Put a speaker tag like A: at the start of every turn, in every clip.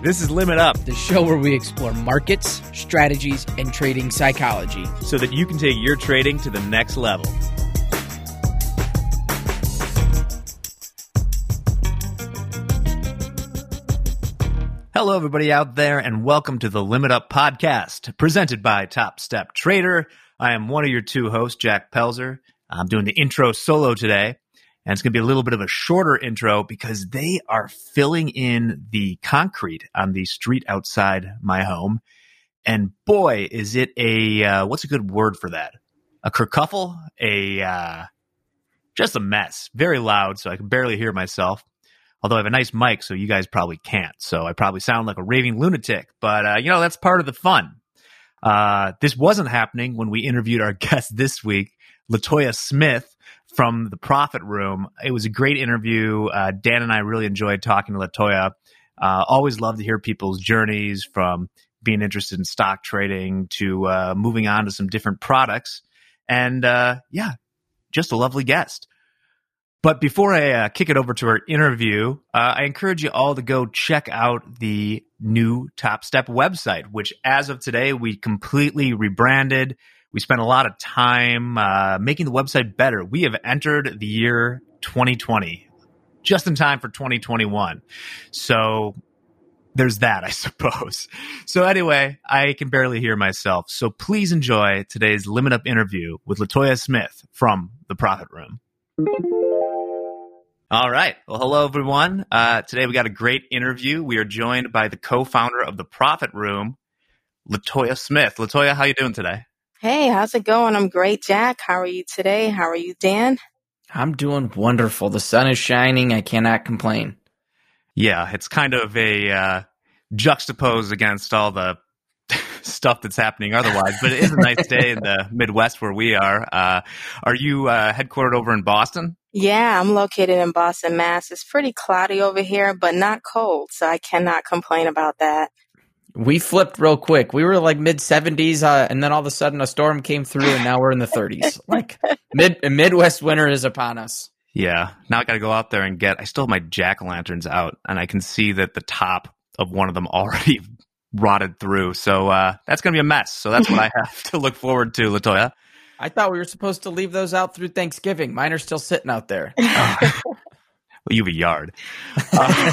A: This is Limit Up,
B: the show where we explore markets, strategies, and trading psychology
A: so that you can take your trading to the next level. Hello, everybody out there, and welcome to the Limit Up podcast presented by Topstep Trader. I am one of your two hosts, Jack Pelzer. I'm doing the intro solo today. And it's going to be a little bit of a shorter intro because they are filling in the concrete on the street outside my home. And boy, is it a, uh, what's a good word for that? A kerfuffle? A, uh, just a mess. Very loud, so I can barely hear myself. Although I have a nice mic, so you guys probably can't. So I probably sound like a raving lunatic. But, uh, you know, that's part of the fun. Uh, this wasn't happening when we interviewed our guest this week, Latoya Smith from the Profit Room. It was a great interview. Uh, Dan and I really enjoyed talking to Latoya. Uh, always love to hear people's journeys from being interested in stock trading to uh, moving on to some different products. And uh, yeah, just a lovely guest. But before I uh, kick it over to our interview, uh, I encourage you all to go check out the new Topstep website, which as of today, we completely rebranded. We spent a lot of time uh, making the website better. We have entered the year 2020 just in time for 2021. So there's that, I suppose. So anyway, I can barely hear myself. So please enjoy today's Limit Up interview with Latoya Smith from the Profit Room. All right. Well, hello everyone. Uh, today we got a great interview. We are joined by the co-founder of the Profit Room, Latoya Smith. Latoya, how you doing today?
C: Hey, how's it going? I'm great, Jack. How are you today? How are you, Dan?
B: I'm doing wonderful. The sun is shining. I cannot complain.
A: Yeah, it's kind of a uh, juxtapose against all the stuff that's happening otherwise, but it is a nice day in the Midwest where we are. Uh, are you uh, headquartered over in Boston?
C: Yeah, I'm located in Boston, Mass. It's pretty cloudy over here, but not cold, so I cannot complain about that
B: we flipped real quick. We were like mid 70s, uh, and then all of a sudden a storm came through, and now we're in the 30s. like mid Midwest winter is upon us.
A: Yeah. Now I got to go out there and get. I still have my jack o' lanterns out, and I can see that the top of one of them already rotted through. So uh, that's going to be a mess. So that's what I have to look forward to, Latoya.
B: I thought we were supposed to leave those out through Thanksgiving. Mine are still sitting out there.
A: well, you have a yard. Uh,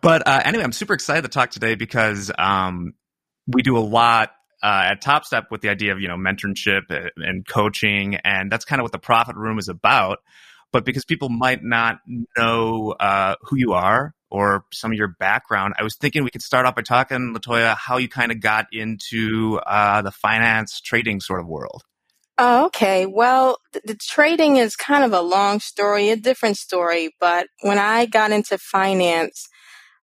A: but uh, anyway, I'm super excited to talk today because um, we do a lot uh, at Topstep with the idea of you know mentorship and coaching, and that's kind of what the Profit Room is about. But because people might not know uh, who you are or some of your background, I was thinking we could start off by talking, Latoya, how you kind of got into uh, the finance trading sort of world.
C: Oh, okay. Well, the, the trading is kind of a long story, a different story. But when I got into finance,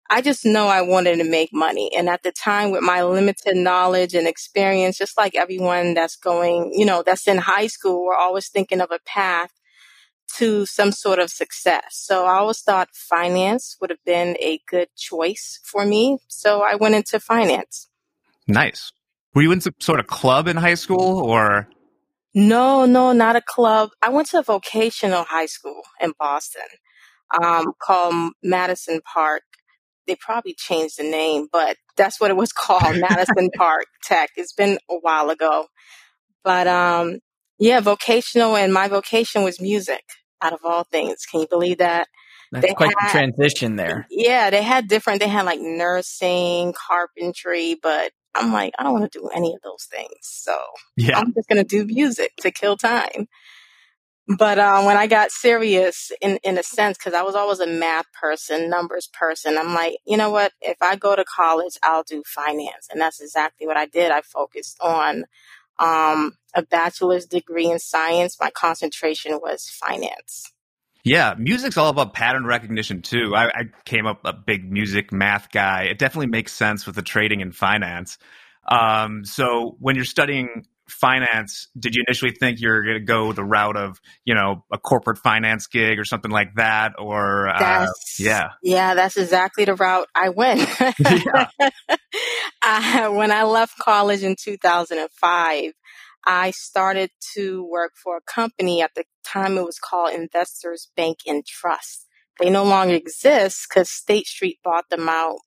C: I just know I wanted to make money. And at the time, with my limited knowledge and experience, just like everyone that's going, you know, that's in high school, we're always thinking of a path to some sort of success. So I always thought finance would have been a good choice for me. So I went into finance.
A: Nice. Were you in some sort of club in high school or?
C: No, no, not a club. I went to a vocational high school in Boston um, called Madison Park. They probably changed the name, but that's what it was called, Madison Park Tech. It's been a while ago. But um, yeah, vocational, and my vocation was music, out of all things. Can you believe that?
B: That's they quite had, the transition there.
C: Yeah, they had different, they had like nursing, carpentry, but I'm like, I don't want to do any of those things. So yeah. I'm just going to do music to kill time. But um, when I got serious, in in a sense, because I was always a math person, numbers person, I'm like, you know what? If I go to college, I'll do finance, and that's exactly what I did. I focused on um, a bachelor's degree in science. My concentration was finance.
A: Yeah, music's all about pattern recognition too. I, I, came up a big music math guy. It definitely makes sense with the trading and finance. Um, so when you're studying finance, did you initially think you're going to go the route of you know a corporate finance gig or something like that, or uh, yeah,
C: yeah, that's exactly the route I went. I, when I left college in 2005, I started to work for a company at the time it was called Investors Bank and Trust. They no longer exist because State Street bought them out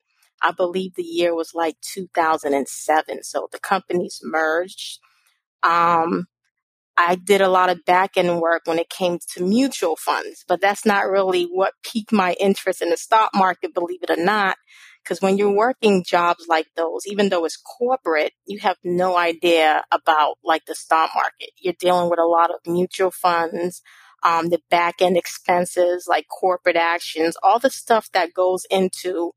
C: I believe the year was like 2007. So the companies merged. Um, I did a lot of back end work when it came to mutual funds, but that's not really what piqued my interest in the stock market, believe it or not. Because when you're working jobs like those, even though it's corporate, you have no idea about like the stock market. You're dealing with a lot of mutual funds, um, the back end expenses like corporate actions, all the stuff that goes into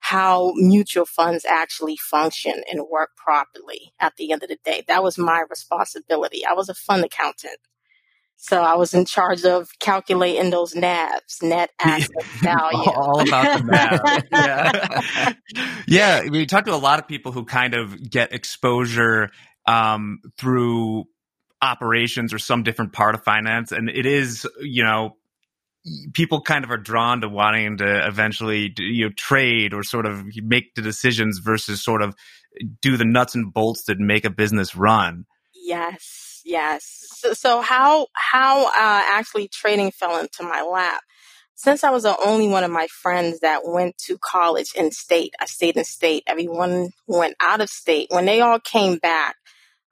C: how mutual funds actually function and work properly at the end of the day. That was my responsibility. I was a fund accountant. So I was in charge of calculating those NAVs, net asset value.
A: All about the math. yeah. yeah. We talked to a lot of people who kind of get exposure um, through operations or some different part of finance. And it is, you know, people kind of are drawn to wanting to eventually you know trade or sort of make the decisions versus sort of do the nuts and bolts that make a business run
C: yes yes. So, so how how uh, actually trading fell into my lap. Since i was the only one of my friends that went to college in state i stayed in state. Everyone went out of state. When they all came back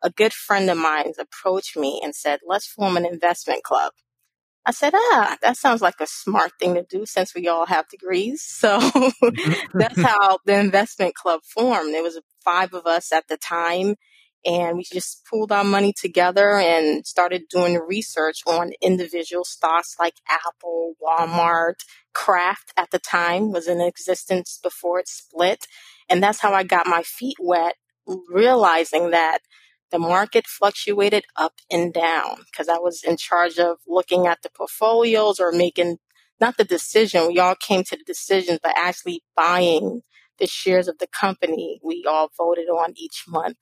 C: a good friend of mine approached me and said let's form an investment club. I said, ah, that sounds like a smart thing to do since we all have degrees. So that's how the investment club formed. There was five of us at the time and we just pooled our money together and started doing research on individual stocks like Apple, Walmart, Kraft at the time was in existence before it split. And that's how I got my feet wet, realizing that the market fluctuated up and down because I was in charge of looking at the portfolios or making not the decision. We all came to the decisions, but actually buying the shares of the company we all voted on each month.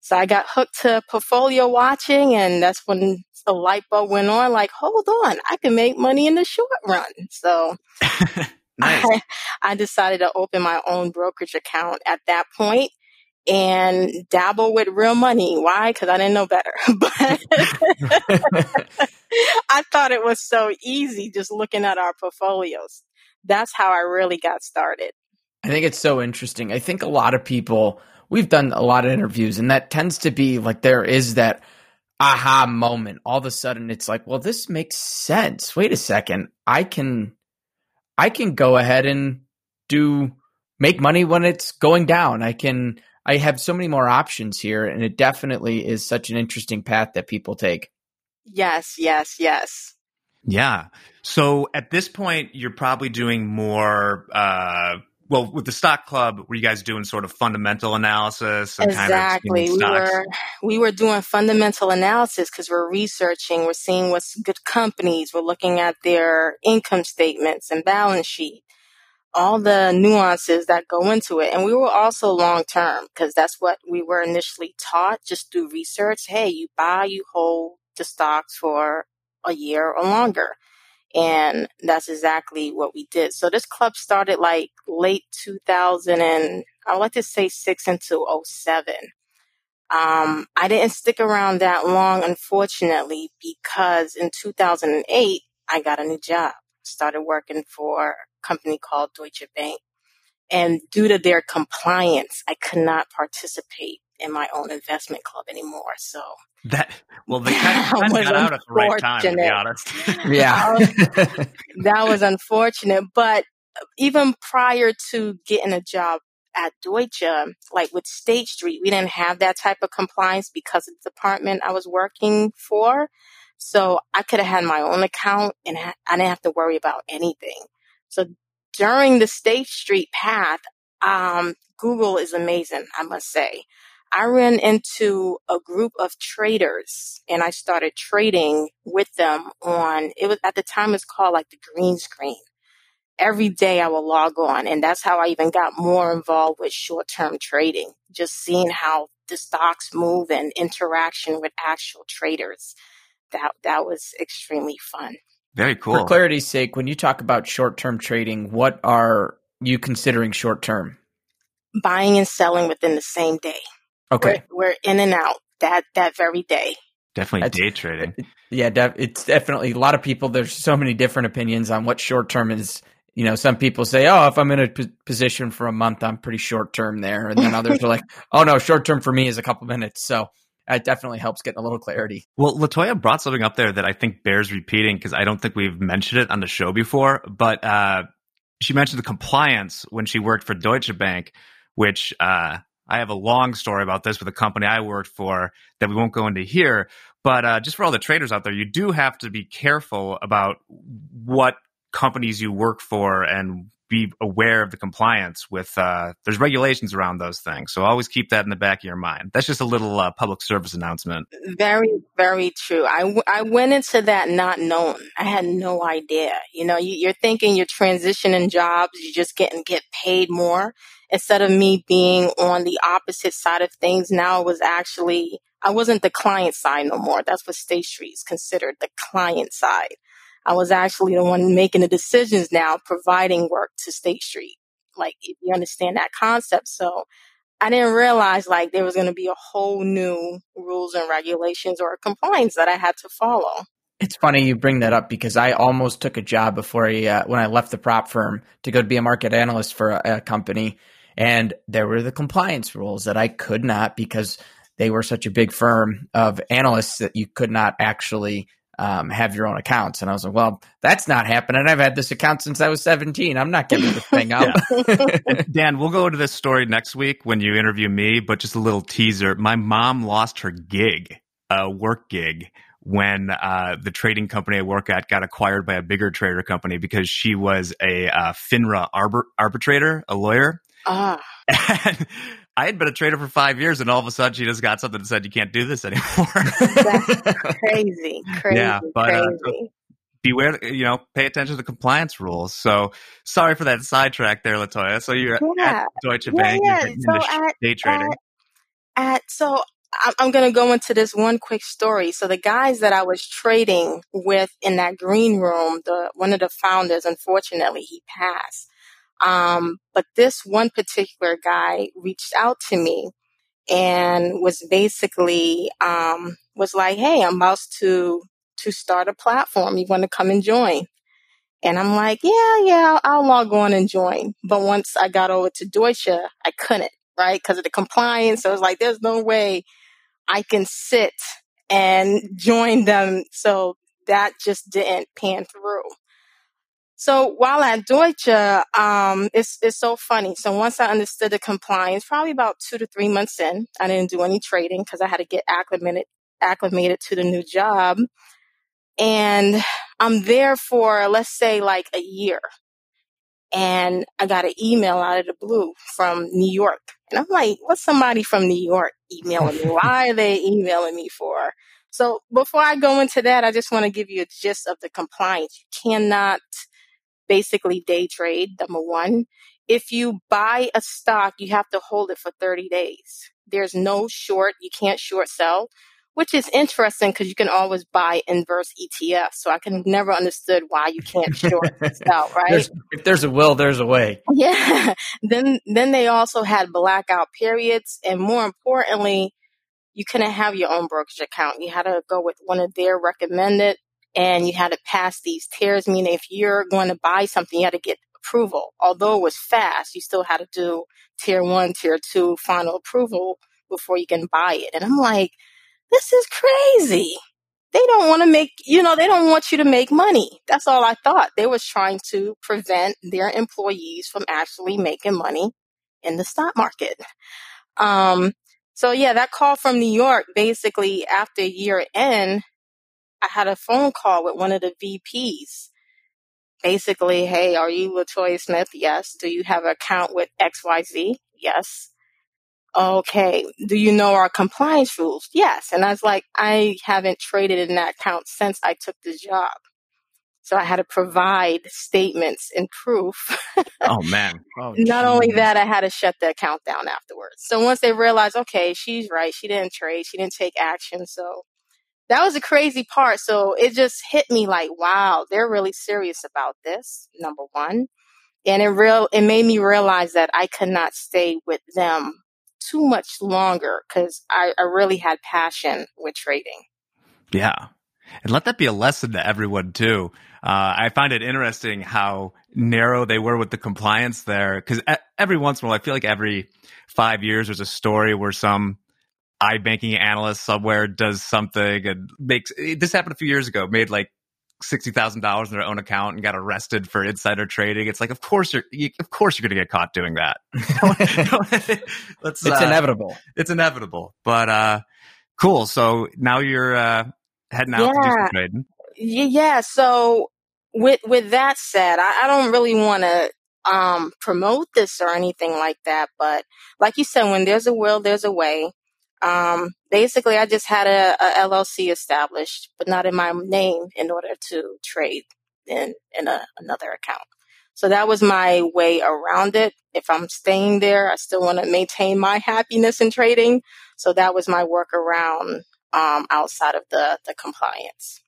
C: So I got hooked to portfolio watching and that's when the light bulb went on like, hold on, I can make money in the short run. So nice. I, I decided to open my own brokerage account at that point and dabble with real money. Why? Because I didn't know better. but I thought it was so easy just looking at our portfolios. That's how I really got started.
B: I think it's so interesting. I think a lot of people, we've done a lot of interviews, and that tends to be like there is that aha moment. All of a sudden, it's like, well, this makes sense. Wait a second. I can, I can go ahead and do make money when it's going down. I can I have so many more options here, and it definitely is such an interesting path that people take.
C: Yes, yes, yes.
A: Yeah. So at this point, you're probably doing more. Uh, well, with the stock club, were you guys doing sort of fundamental analysis?
C: exactly.
A: Kind of we
C: were we were doing fundamental analysis because we're researching. We're seeing what's good companies. We're looking at their income statements and balance sheet all the nuances that go into it. And we were also long term because that's what we were initially taught just through research. Hey, you buy, you hold the stocks for a year or longer. And that's exactly what we did. So this club started like late 2000 and I like to say six into 07. Um, I didn't stick around that long, unfortunately, because in 2008, I got a new job. Started working for a company called Deutsche Bank. And due to their compliance, I could not participate in my own investment club anymore. So
A: that well, they kind of got out at the right time, to be honest.
B: yeah,
C: that was unfortunate. But even prior to getting a job at Deutsche, like with State Street, we didn't have that type of compliance because of the department I was working for. So I could have had my own account and I didn't have to worry about anything. So during the State Street path, um, Google is amazing, I must say. I ran into a group of traders and I started trading with them on, it was at the time it's called like the green screen. Every day I will log on and that's how I even got more involved with short term trading, just seeing how the stocks move and interaction with actual traders. That, that was extremely fun.
A: Very cool.
B: For clarity's sake, when you talk about short term trading, what are you considering short term?
C: Buying and selling within the same day.
B: Okay.
C: We're, we're in and out that that very day.
A: Definitely That's, day trading.
B: Yeah, it's definitely a lot of people. There's so many different opinions on what short term is you know, some people say, "Oh, if I'm in a p- position for a month, I'm pretty short term there," and then others are like, "Oh no, short term for me is a couple minutes." So it definitely helps getting a little clarity.
A: Well, Latoya brought something up there that I think bears repeating because I don't think we've mentioned it on the show before. But uh, she mentioned the compliance when she worked for Deutsche Bank, which uh, I have a long story about this with a company I worked for that we won't go into here. But uh, just for all the traders out there, you do have to be careful about what companies you work for and be aware of the compliance with uh, there's regulations around those things. So always keep that in the back of your mind. That's just a little uh, public service announcement.
C: Very very true. I, w- I went into that not knowing. I had no idea. You know you, you're thinking you're transitioning jobs you're just getting get paid more. Instead of me being on the opposite side of things now it was actually i wasn't the client side no more. That's what state street is considered the client side I was actually the one making the decisions now, providing work to State Street. Like, if you understand that concept. So I didn't realize like there was going to be a whole new rules and regulations or compliance that I had to follow.
B: It's funny you bring that up because I almost took a job before I, uh, when I left the prop firm to go to be a market analyst for a, a company. And there were the compliance rules that I could not because they were such a big firm of analysts that you could not actually um, have your own accounts. And I was like, well, that's not happening. I've had this account since I was 17. I'm not giving this thing up.
A: Dan, we'll go into this story next week when you interview me, but just a little teaser. My mom lost her gig, a work gig, when uh, the trading company I work at got acquired by a bigger trader company because she was a uh, FINRA arbor- arbitrator, a lawyer.
C: Ah.
A: And I had been a trader for five years, and all of a sudden she just got something that said you can't do this anymore.
C: That's crazy, crazy, yeah, but crazy. Uh,
A: beware, you know, pay attention to the compliance rules. So sorry for that sidetrack there, Latoya. So you're yeah. at Deutsche yeah, Bank, yeah. you're so at, day trading.
C: At, at so I'm going to go into this one quick story. So the guys that I was trading with in that green room, the one of the founders, unfortunately, he passed. Um, but this one particular guy reached out to me and was basically um, was like, "Hey, I'm about to to start a platform. You want to come and join?" And I'm like, "Yeah, yeah, I'll, log on and join." But once I got over to Deutsche, I couldn't, right, because of the compliance. So I was like, "There's no way I can sit and join them." So that just didn't pan through. So while at Deutsche, um, it's it's so funny. So once I understood the compliance, probably about two to three months in, I didn't do any trading because I had to get acclimated acclimated to the new job, and I'm there for let's say like a year, and I got an email out of the blue from New York, and I'm like, what's somebody from New York emailing me? Why are they emailing me for? So before I go into that, I just want to give you a gist of the compliance. You cannot basically day trade, number one. If you buy a stock, you have to hold it for 30 days. There's no short, you can't short sell, which is interesting because you can always buy inverse ETFs. So I can never understood why you can't short sell, right?
B: There's, if there's a will, there's a way.
C: Yeah. then then they also had blackout periods, and more importantly, you couldn't have your own brokerage account. You had to go with one of their recommended and you had to pass these tiers, meaning if you're going to buy something, you had to get approval. Although it was fast, you still had to do tier one, tier two, final approval before you can buy it. And I'm like, this is crazy. They don't want to make, you know, they don't want you to make money. That's all I thought. They was trying to prevent their employees from actually making money in the stock market. Um, so yeah, that call from New York, basically after year end, I had a phone call with one of the VPs. Basically, hey, are you Latoya Smith? Yes. Do you have an account with XYZ? Yes. Okay. Do you know our compliance rules? Yes. And I was like, I haven't traded in that account since I took the job. So I had to provide statements and proof.
A: oh man. Oh,
C: Not only that, I had to shut the account down afterwards. So once they realized, okay, she's right. She didn't trade. She didn't take action. So that was a crazy part. So it just hit me like, wow, they're really serious about this. Number one. And it real, it made me realize that I could not stay with them too much longer because I, I really had passion with trading.
A: Yeah. And let that be a lesson to everyone too. Uh, I find it interesting how narrow they were with the compliance there. Because every once in a while, I feel like every five years there's a story where some iBanking analyst somewhere does something and makes. This happened a few years ago. Made like sixty thousand dollars in their own account and got arrested for insider trading. It's like, of course you're, you, of course you're going to get caught doing that.
B: it's uh, inevitable.
A: It's inevitable. But uh, cool. So now you're uh, heading out yeah. to do some trading.
C: Yeah. So with with that said, I, I don't really want to um, promote this or anything like that. But like you said, when there's a will, there's a way. Um, basically, I just had a, a, LLC established, but not in my name in order to trade in in a, another account. So that was my way around it. If I'm staying there, I still want to maintain my happiness in trading. So that was my workaround um, outside of the the compliance.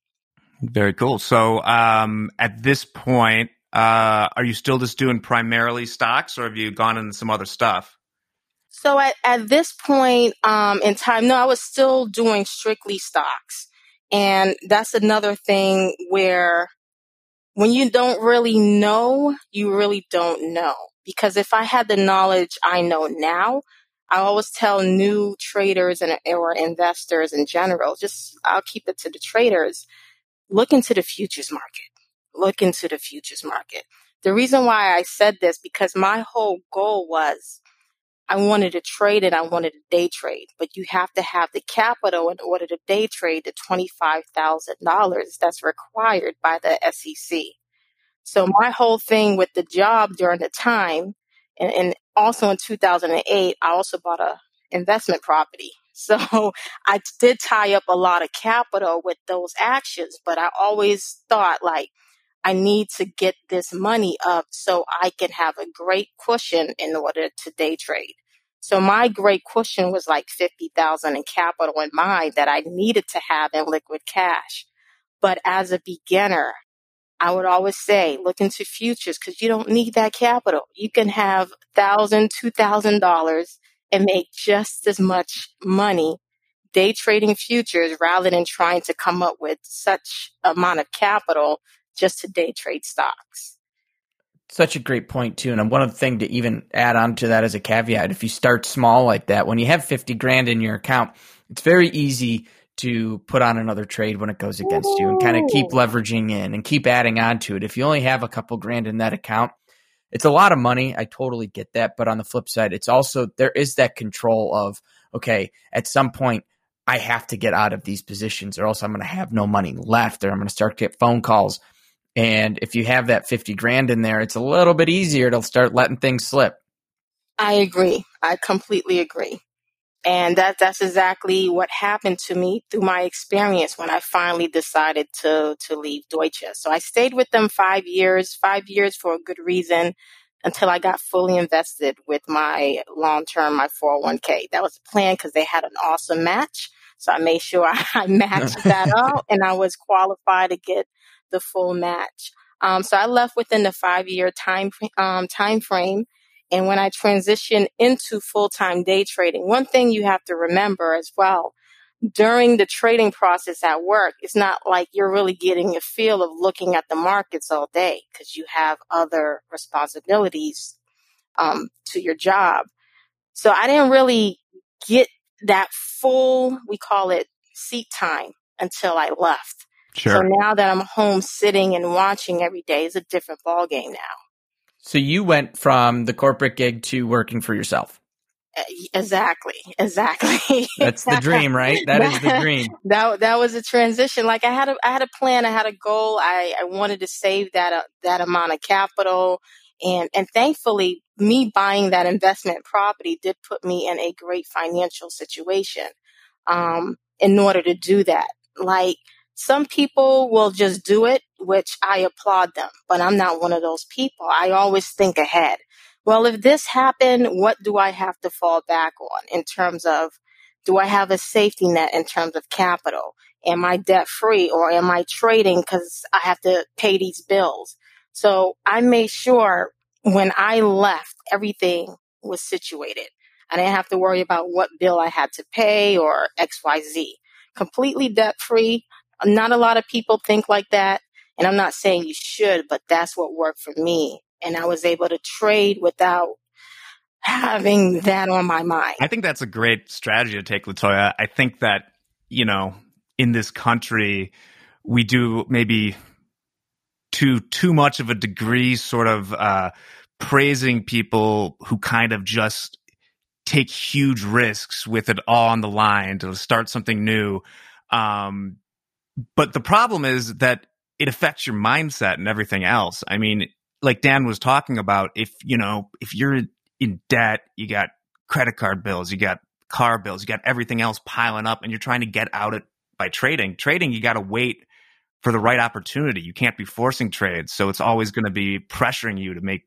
A: Very cool. So um, at this point, uh, are you still just doing primarily stocks, or have you gone into some other stuff?
C: So at, at this point um, in time, no, I was still doing strictly stocks. And that's another thing where when you don't really know, you really don't know. Because if I had the knowledge I know now, I always tell new traders and or investors in general, just I'll keep it to the traders look into the futures market. Look into the futures market. The reason why I said this, because my whole goal was I wanted to trade and I wanted to day trade, but you have to have the capital in order to day trade the $25,000 that's required by the SEC. So my whole thing with the job during the time, and, and also in 2008, I also bought a investment property. So I did tie up a lot of capital with those actions, but I always thought like, I need to get this money up so I can have a great cushion in order to day trade. So my great cushion was like 50,000 in capital in mind that I needed to have in liquid cash. But as a beginner, I would always say, look into futures because you don't need that capital. You can have thousand, two thousand dollars and make just as much money day trading futures rather than trying to come up with such amount of capital just to day trade stocks.
B: Such a great point too. And one other thing to even add on to that as a caveat, if you start small like that, when you have 50 grand in your account, it's very easy to put on another trade when it goes against Ooh. you and kind of keep leveraging in and keep adding on to it. If you only have a couple grand in that account, it's a lot of money. I totally get that. But on the flip side, it's also, there is that control of, okay, at some point, I have to get out of these positions or else I'm going to have no money left or I'm going to start to get phone calls. And if you have that 50 grand in there, it's a little bit easier to start letting things slip.
C: I agree. I completely agree. And that that's exactly what happened to me through my experience when I finally decided to to leave Deutsche. So I stayed with them 5 years, 5 years for a good reason until I got fully invested with my long-term my 401k. That was the plan cuz they had an awesome match. So I made sure I matched that up and I was qualified to get the full match. Um, so I left within the five year time um, time frame, and when I transitioned into full time day trading, one thing you have to remember as well during the trading process at work, it's not like you're really getting a feel of looking at the markets all day because you have other responsibilities um, to your job. So I didn't really get that full, we call it seat time until I left. Sure. So now that I'm home sitting and watching every day is a different ball game now.
B: So you went from the corporate gig to working for yourself.
C: Exactly. Exactly.
B: That's the dream, right? That is the dream.
C: that that was a transition. Like I had a I had a plan. I had a goal. I I wanted to save that uh, that amount of capital, and and thankfully, me buying that investment property did put me in a great financial situation. Um, in order to do that, like some people will just do it, which I applaud them, but I'm not one of those people. I always think ahead. Well, if this happened, what do I have to fall back on in terms of do I have a safety net in terms of capital? Am I debt free or am I trading because I have to pay these bills? So I made sure when I left, everything was situated. I didn't have to worry about what bill I had to pay or XYZ. Completely debt free. Not a lot of people think like that. And I'm not saying you should, but that's what worked for me. And I was able to trade without having that on my mind.
A: I think that's a great strategy to take, Latoya. I think that, you know, in this country, we do maybe to too much of a degree sort of uh, praising people who kind of just take huge risks with it all on the line to start something new. Um, but the problem is that it affects your mindset and everything else. I mean, like Dan was talking about, if you know, if you're in debt, you got credit card bills, you got car bills, you got everything else piling up, and you're trying to get out it by trading. Trading, you got to wait for the right opportunity. You can't be forcing trades, so it's always going to be pressuring you to make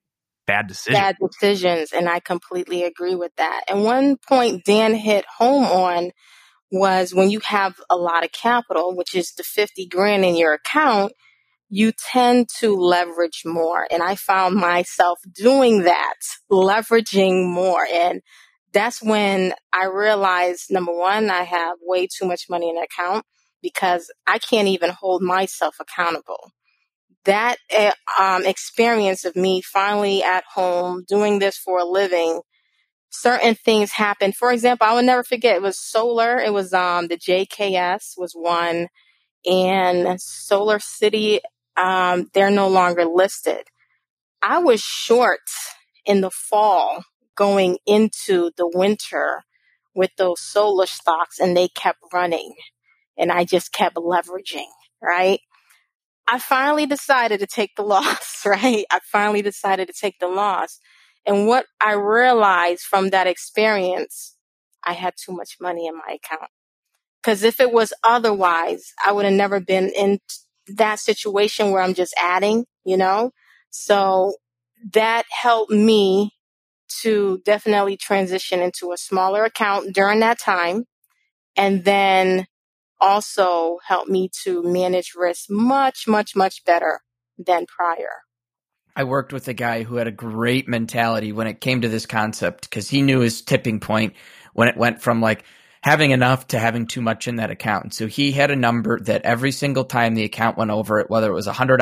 A: bad decisions.
C: Bad decisions, and I completely agree with that. And one point Dan hit home on was when you have a lot of capital, which is the 50 grand in your account, you tend to leverage more. And I found myself doing that, leveraging more. And that's when I realized number one, I have way too much money in an account because I can't even hold myself accountable. That eh, um, experience of me finally at home doing this for a living, certain things happened. For example, I will never forget. It was solar. It was um, the JKS was one, and SolarCity. Um, they're no longer listed. I was short in the fall going into the winter with those solar stocks, and they kept running and I just kept leveraging, right? I finally decided to take the loss, right? I finally decided to take the loss. And what I realized from that experience, I had too much money in my account. Because if it was otherwise, I would have never been in that situation where I'm just adding, you know? So that helped me to definitely transition into a smaller account during that time. And then also helped me to manage risk much, much, much better than prior.
B: I worked with a guy who had a great mentality when it came to this concept because he knew his tipping point when it went from like having enough to having too much in that account. So he had a number that every single time the account went over it, whether it was $100,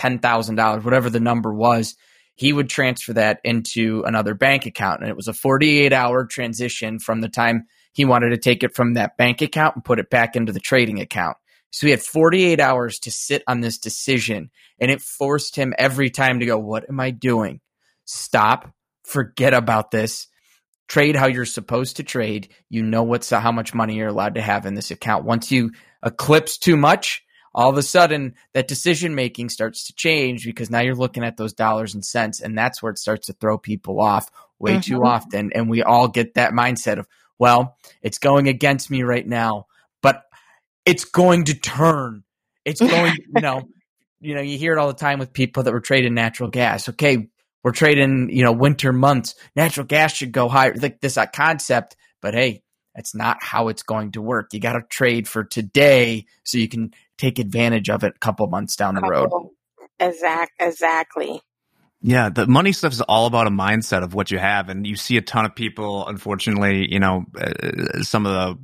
B: $10,000, whatever the number was, he would transfer that into another bank account. And it was a 48 hour transition from the time he wanted to take it from that bank account and put it back into the trading account. So he had 48 hours to sit on this decision and it forced him every time to go, What am I doing? Stop, forget about this. Trade how you're supposed to trade. You know what's how much money you're allowed to have in this account. Once you eclipse too much, all of a sudden that decision making starts to change because now you're looking at those dollars and cents and that's where it starts to throw people off way mm-hmm. too often and we all get that mindset of well, it's going against me right now, it's going to turn. It's going, you know, you know, you hear it all the time with people that were trading natural gas. Okay, we're trading, you know, winter months. Natural gas should go higher. Like this concept, but hey, that's not how it's going to work. You got to trade for today so you can take advantage of it a couple months down the road.
C: Exact, exactly.
A: Yeah, the money stuff is all about a mindset of what you have, and you see a ton of people. Unfortunately, you know, uh, some of the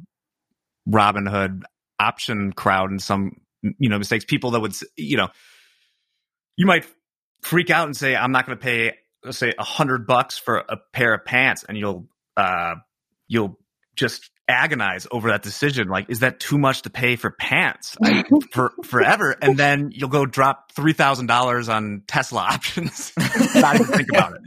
A: Robinhood option crowd and some you know mistakes. People that would, you know, you might freak out and say, "I'm not going to pay, let's say, a hundred bucks for a pair of pants," and you'll uh, you'll just agonize over that decision. Like, is that too much to pay for pants I, for forever? And then you'll go drop three thousand dollars on Tesla options. Not even think about it.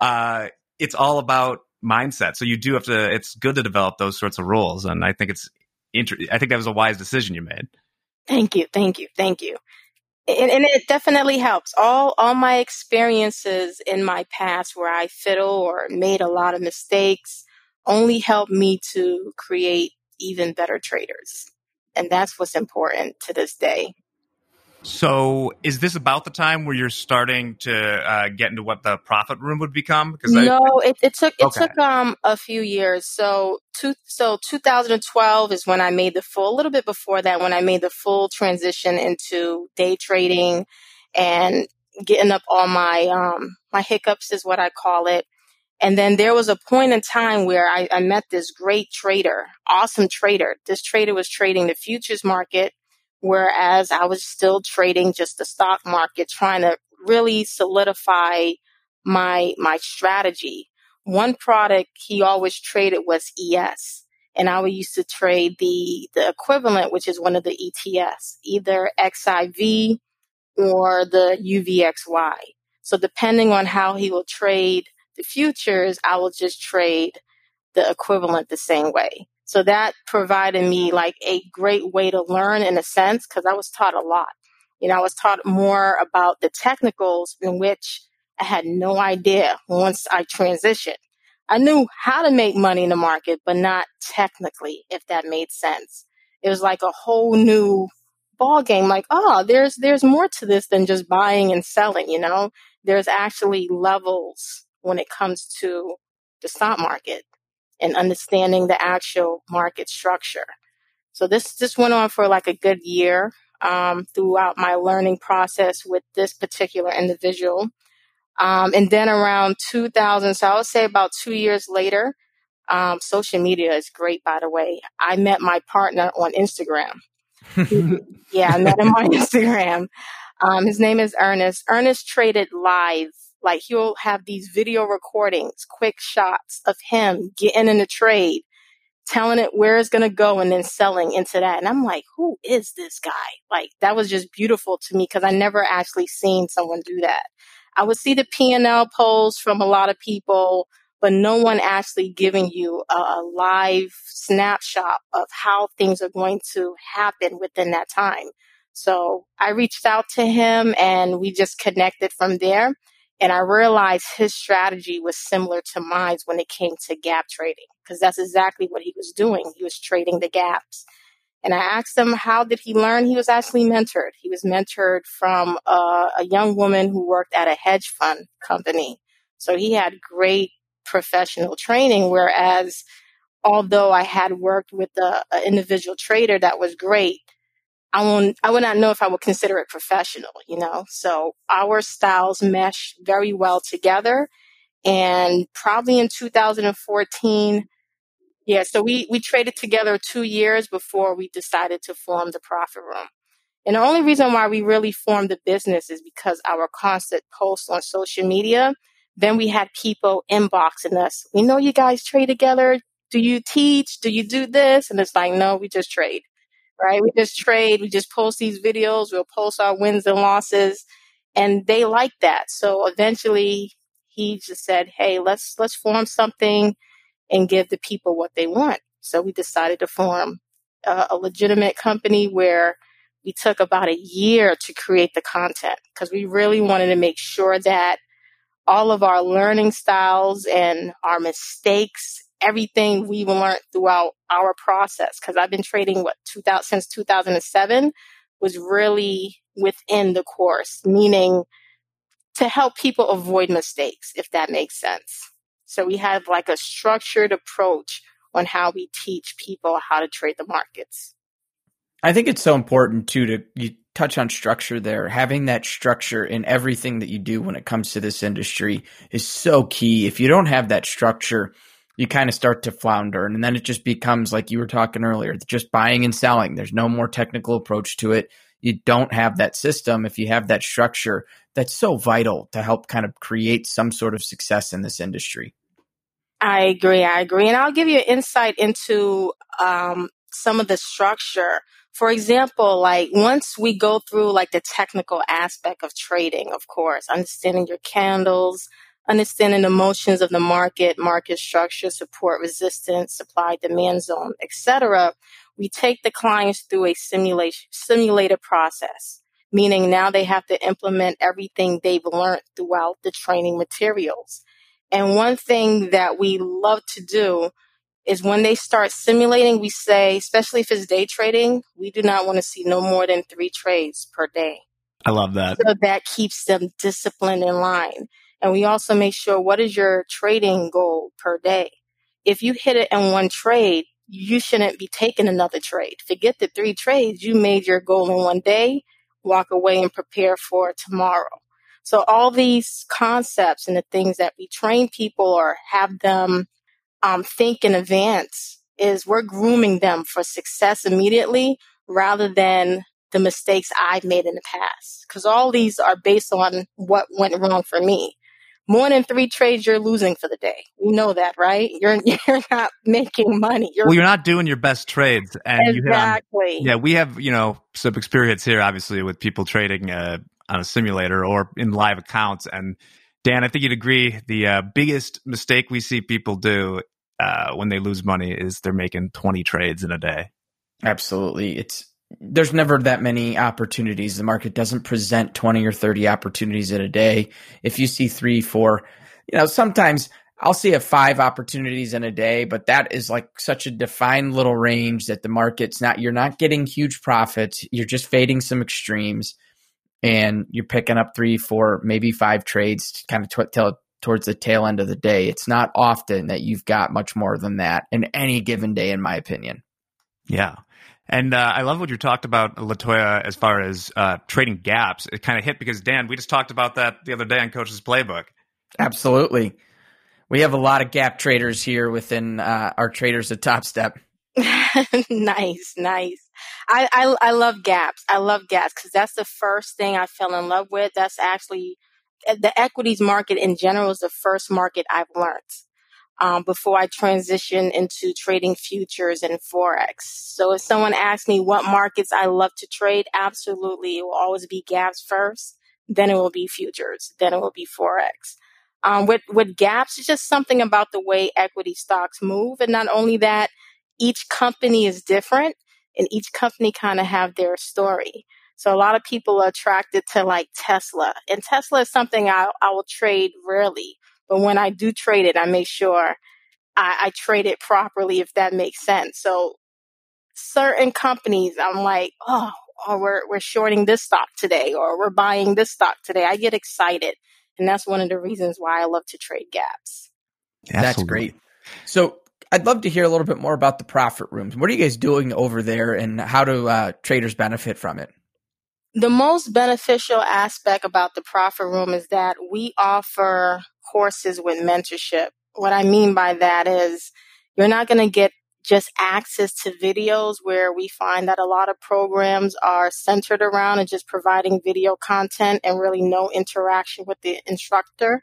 A: Uh, it's all about mindset. So you do have to. It's good to develop those sorts of rules, and I think it's. Inter- I think that was a wise decision you made.
C: Thank you, thank you, thank you. And, and, it definitely helps. All all my experiences in my past where I fiddle or made a lot of mistakes only helped me to create even better traders. And that's what's important to this day.
A: So, is this about the time where you're starting to uh, get into what the profit room would become?
C: Because no, I, it, it, took it okay. took um a few years. So, two, so 2012 is when I made the full. A little bit before that, when I made the full transition into day trading and getting up all my um my hiccups is what I call it. And then there was a point in time where I, I, met this great trader, awesome trader. This trader was trading the futures market whereas I was still trading just the stock market, trying to really solidify my my strategy. One product he always traded was ES, and I would used to trade the the equivalent, which is one of the ETFs, either XIV or the UVXY. So depending on how he will trade the futures, I will just trade the equivalent the same way. So that provided me like a great way to learn in a sense because I was taught a lot. You know, I was taught more about the technicals in which I had no idea once I transitioned. I knew how to make money in the market, but not technically, if that made sense. It was like a whole new ball game. Like, oh, there's there's more to this than just buying and selling. You know, there's actually levels when it comes to the stock market and understanding the actual market structure. So this just went on for like a good year um, throughout my learning process with this particular individual. Um, and then around 2000, so I would say about two years later, um, social media is great, by the way. I met my partner on Instagram. yeah, I met him on Instagram. Um, his name is Ernest. Ernest traded live like he'll have these video recordings, quick shots of him getting in a trade, telling it where it's going to go and then selling into that. And I'm like, who is this guy? Like that was just beautiful to me because I never actually seen someone do that. I would see the P&L polls from a lot of people, but no one actually giving you a, a live snapshot of how things are going to happen within that time. So I reached out to him and we just connected from there. And I realized his strategy was similar to mine when it came to gap trading, because that's exactly what he was doing. He was trading the gaps. And I asked him, how did he learn? He was actually mentored. He was mentored from a, a young woman who worked at a hedge fund company. So he had great professional training, whereas although I had worked with an individual trader that was great, I won't, I would not know if I would consider it professional, you know? So our styles mesh very well together. And probably in 2014, yeah, so we, we traded together two years before we decided to form the profit room. And the only reason why we really formed the business is because our constant posts on social media. Then we had people inboxing us. We know you guys trade together. Do you teach? Do you do this? And it's like, no, we just trade right? We just trade, we just post these videos, we'll post our wins and losses, and they like that. So eventually he just said, Hey, let's let's form something and give the people what they want. So we decided to form a, a legitimate company where we took about a year to create the content because we really wanted to make sure that all of our learning styles and our mistakes everything we've learned throughout our process. Because I've been trading what 2000 since 2007 was really within the course, meaning to help people avoid mistakes, if that makes sense. So we have like a structured approach on how we teach people how to trade the markets.
B: I think it's so important too to you touch on structure there. Having that structure in everything that you do when it comes to this industry is so key. If you don't have that structure, you kind of start to flounder. And then it just becomes like you were talking earlier, just buying and selling. There's no more technical approach to it. You don't have that system. If you have that structure, that's so vital to help kind of create some sort of success in this industry.
C: I agree. I agree. And I'll give you an insight into um, some of the structure. For example, like once we go through like the technical aspect of trading, of course, understanding your candles, understanding the motions of the market, market structure, support resistance, supply demand zone, etc. We take the clients through a simulation simulated process, meaning now they have to implement everything they've learned throughout the training materials. And one thing that we love to do is when they start simulating, we say, especially if it's day trading, we do not want to see no more than three trades per day.
A: I love that.
C: So that keeps them disciplined in line. And we also make sure what is your trading goal per day. If you hit it in one trade, you shouldn't be taking another trade. Forget the three trades. You made your goal in one day, walk away and prepare for tomorrow. So all these concepts and the things that we train people or have them um, think in advance is we're grooming them for success immediately rather than the mistakes I've made in the past. Cause all these are based on what went wrong for me. More than three trades, you're losing for the day. You know that, right? You're you're not making money.
A: You're, well, you're not doing your best trades, and
C: exactly.
A: yeah, we have you know some experience here, obviously, with people trading uh, on a simulator or in live accounts. And Dan, I think you'd agree the uh, biggest mistake we see people do uh, when they lose money is they're making 20 trades in a day.
B: Absolutely, it's there's never that many opportunities. The market doesn't present 20 or 30 opportunities in a day. If you see three, four, you know, sometimes I'll see a five opportunities in a day, but that is like such a defined little range that the market's not, you're not getting huge profits. You're just fading some extremes and you're picking up three, four, maybe five trades to kind of t- towards the tail end of the day. It's not often that you've got much more than that in any given day, in my opinion.
A: Yeah. And uh, I love what you talked about, Latoya, as far as uh, trading gaps. It kind of hit because, Dan, we just talked about that the other day on Coach's Playbook.
B: Absolutely. We have a lot of gap traders here within uh, our traders at Topstep.
C: nice, nice. I, I, I love gaps. I love gaps because that's the first thing I fell in love with. That's actually eh, the equities market in general is the first market I've learned um, before I transition into trading futures and forex. So if someone asks me what markets I love to trade, absolutely, it will always be gaps first. Then it will be futures. Then it will be forex. Um, with with gaps, it's just something about the way equity stocks move, and not only that, each company is different, and each company kind of have their story. So a lot of people are attracted to like Tesla, and Tesla is something I I will trade rarely but when I do trade it, I make sure I, I trade it properly, if that makes sense. So certain companies, I'm like, oh, oh, we're we're shorting this stock today, or we're buying this stock today. I get excited, and that's one of the reasons why I love to trade gaps.
B: Absolutely. That's great. So I'd love to hear a little bit more about the profit rooms. What are you guys doing over there, and how do uh, traders benefit from it?
C: The most beneficial aspect about the profit room is that we offer courses with mentorship. What I mean by that is you're not going to get just access to videos where we find that a lot of programs are centered around and just providing video content and really no interaction with the instructor.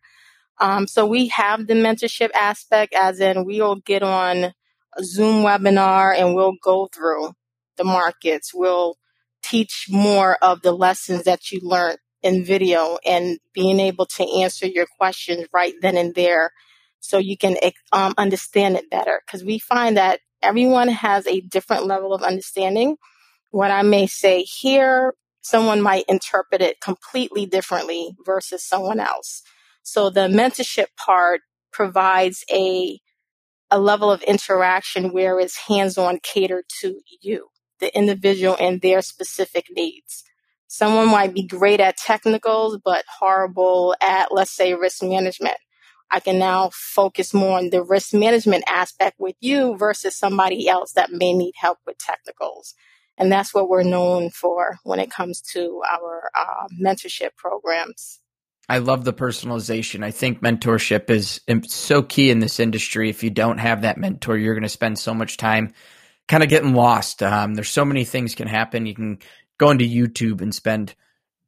C: Um, so we have the mentorship aspect as in we'll get on a Zoom webinar and we'll go through the markets. We'll teach more of the lessons that you learned in video and being able to answer your questions right then and there so you can um, understand it better. Because we find that everyone has a different level of understanding. What I may say here, someone might interpret it completely differently versus someone else. So the mentorship part provides a a level of interaction where it's hands-on catered to you the individual and their specific needs. Someone might be great at technicals, but horrible at, let's say, risk management. I can now focus more on the risk management aspect with you versus somebody else that may need help with technicals. And that's what we're known for when it comes to our uh, mentorship programs.
B: I love the personalization. I think mentorship is so key in this industry. If you don't have that mentor, you're going to spend so much time kind of getting lost. Um, there's so many things can happen. You can go into YouTube and spend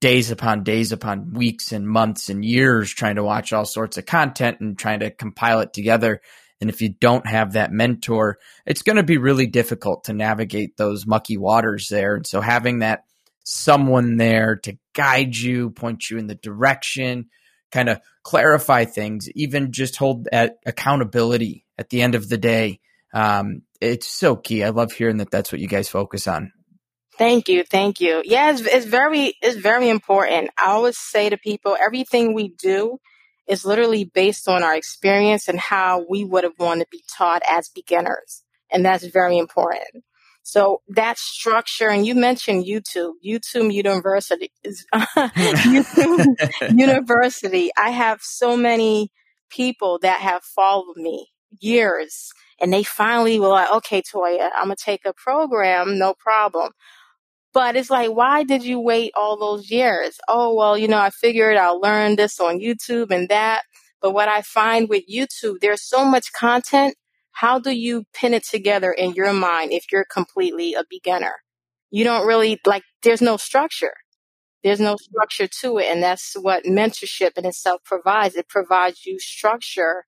B: days upon days upon weeks and months and years trying to watch all sorts of content and trying to compile it together. And if you don't have that mentor, it's going to be really difficult to navigate those mucky waters there. And so having that someone there to guide you, point you in the direction, kind of clarify things, even just hold that accountability at the end of the day um, it's so key. I love hearing that that's what you guys focus on.
C: Thank you, thank you. Yeah, it's, it's very it's very important. I always say to people, everything we do is literally based on our experience and how we would have wanted to be taught as beginners, and that's very important. So that structure, and you mentioned YouTube, YouTube University YouTube University. I have so many people that have followed me years and they finally were like, okay, Toya, I'm going to take a program, no problem. But it's like, why did you wait all those years? Oh, well, you know, I figured I'll learn this on YouTube and that. But what I find with YouTube, there's so much content. How do you pin it together in your mind if you're completely a beginner? you don't really like, there's no structure. There's no structure to it. And that's what mentorship in itself provides. It provides you structure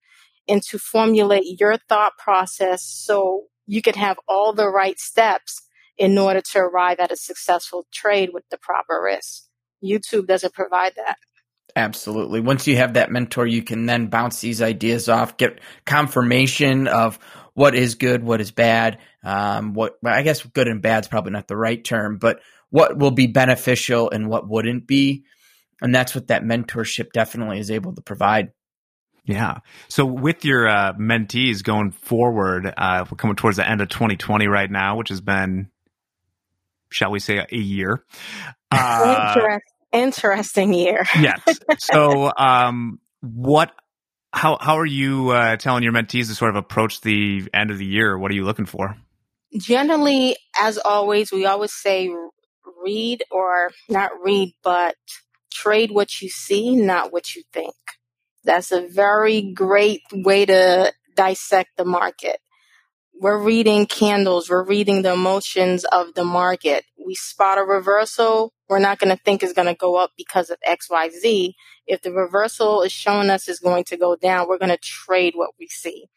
C: and to formulate your thought process so you can have all the right steps in order to arrive at a successful trade with the proper risk. YouTube doesn't provide that.
B: Absolutely. Once you have that mentor, you can then bounce these ideas off, get confirmation of what is good, what is bad. Um, what I guess good and bad is probably not the right term, but what will be beneficial and what wouldn't be. And that's what that mentorship definitely is able to provide.
A: Yeah. So with your uh, mentees going forward, uh, we're coming towards the end of 2020 right now, which has been, shall we say, a year.
C: Uh, interesting year.
A: yes. So, um, what, how, how are you uh, telling your mentees to sort of approach the end of the year? What are you looking for?
C: Generally, as always, we always say read or not read, but trade what you see, not what you think. That's a very great way to dissect the market. We're reading candles. We're reading the emotions of the market. We spot a reversal. We're not going to think it's going to go up because of XYZ. If the reversal is showing us is going to go down, we're going to trade what we see.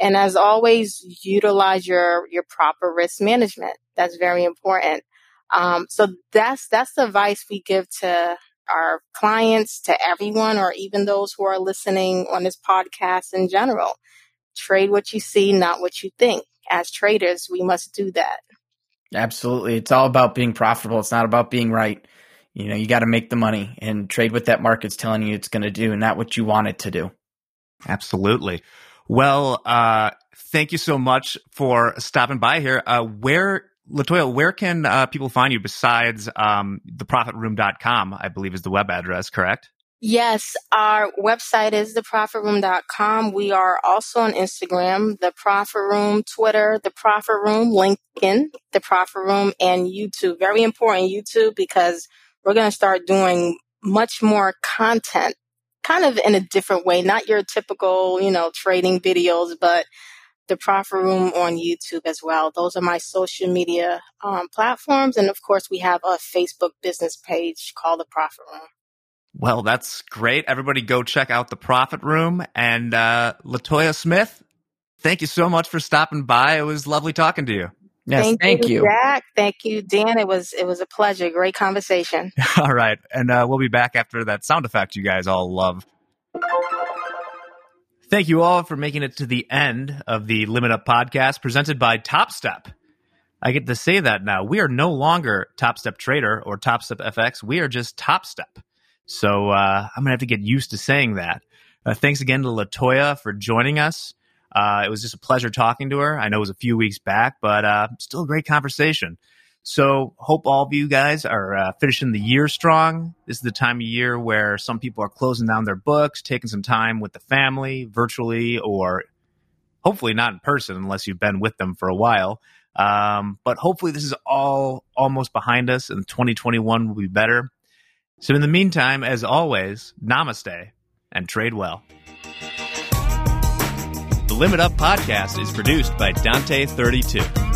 C: And as always, utilize your, your proper risk management. That's very important. Um, so that's, that's the advice we give to our clients, to everyone, or even those who are listening on this podcast in general. Trade what you see, not what you think. As traders, we must do that.
B: Absolutely. It's all about being profitable. It's not about being right. You know, you got to make the money and trade what that market's telling you it's going to do, and not what you want it to do.
A: Absolutely. Well, uh, thank you so much for stopping by here. Uh, where Latoya, where can uh, people find you besides um, theprofitroom.com, I believe is the web address, correct?
C: Yes, our website is theprofitroom.com. We are also on Instagram, The Profit Room, Twitter, The Profit Room, LinkedIn, The Profit Room, and YouTube. Very important, YouTube, because we're going to start doing much more content, kind of in a different way, not your typical, you know, trading videos, but the Profit Room on YouTube as well. Those are my social media um, platforms. And of course, we have a Facebook business page called The Profit Room.
A: Well, that's great. Everybody go check out The Profit Room. And uh, Latoya Smith, thank you so much for stopping by. It was lovely talking to you.
B: Yes, thank, thank you,
C: you, Jack. Thank you, Dan. It was it was a pleasure. Great conversation.
A: all right, and uh, we'll be back after that sound effect you guys all love. Thank you all for making it to the end of the Limit Up podcast presented by Topstep. I get to say that now. We are no longer Topstep Trader or Topstep FX. We are just Topstep. So uh, I'm going to have to get used to saying that. Uh, thanks again to Latoya for joining us. Uh, it was just a pleasure talking to her. I know it was a few weeks back, but uh, still a great conversation. So hope all of you guys are uh, finishing the year strong. This is the time of year where some people are closing down their books, taking some time with the family, virtually, or hopefully not in person unless you've been with them for a while. Um, but hopefully this is all almost behind us and 2021 will be better. So in the meantime, as always, namaste and trade well. The Limit Up podcast is produced by Dante32.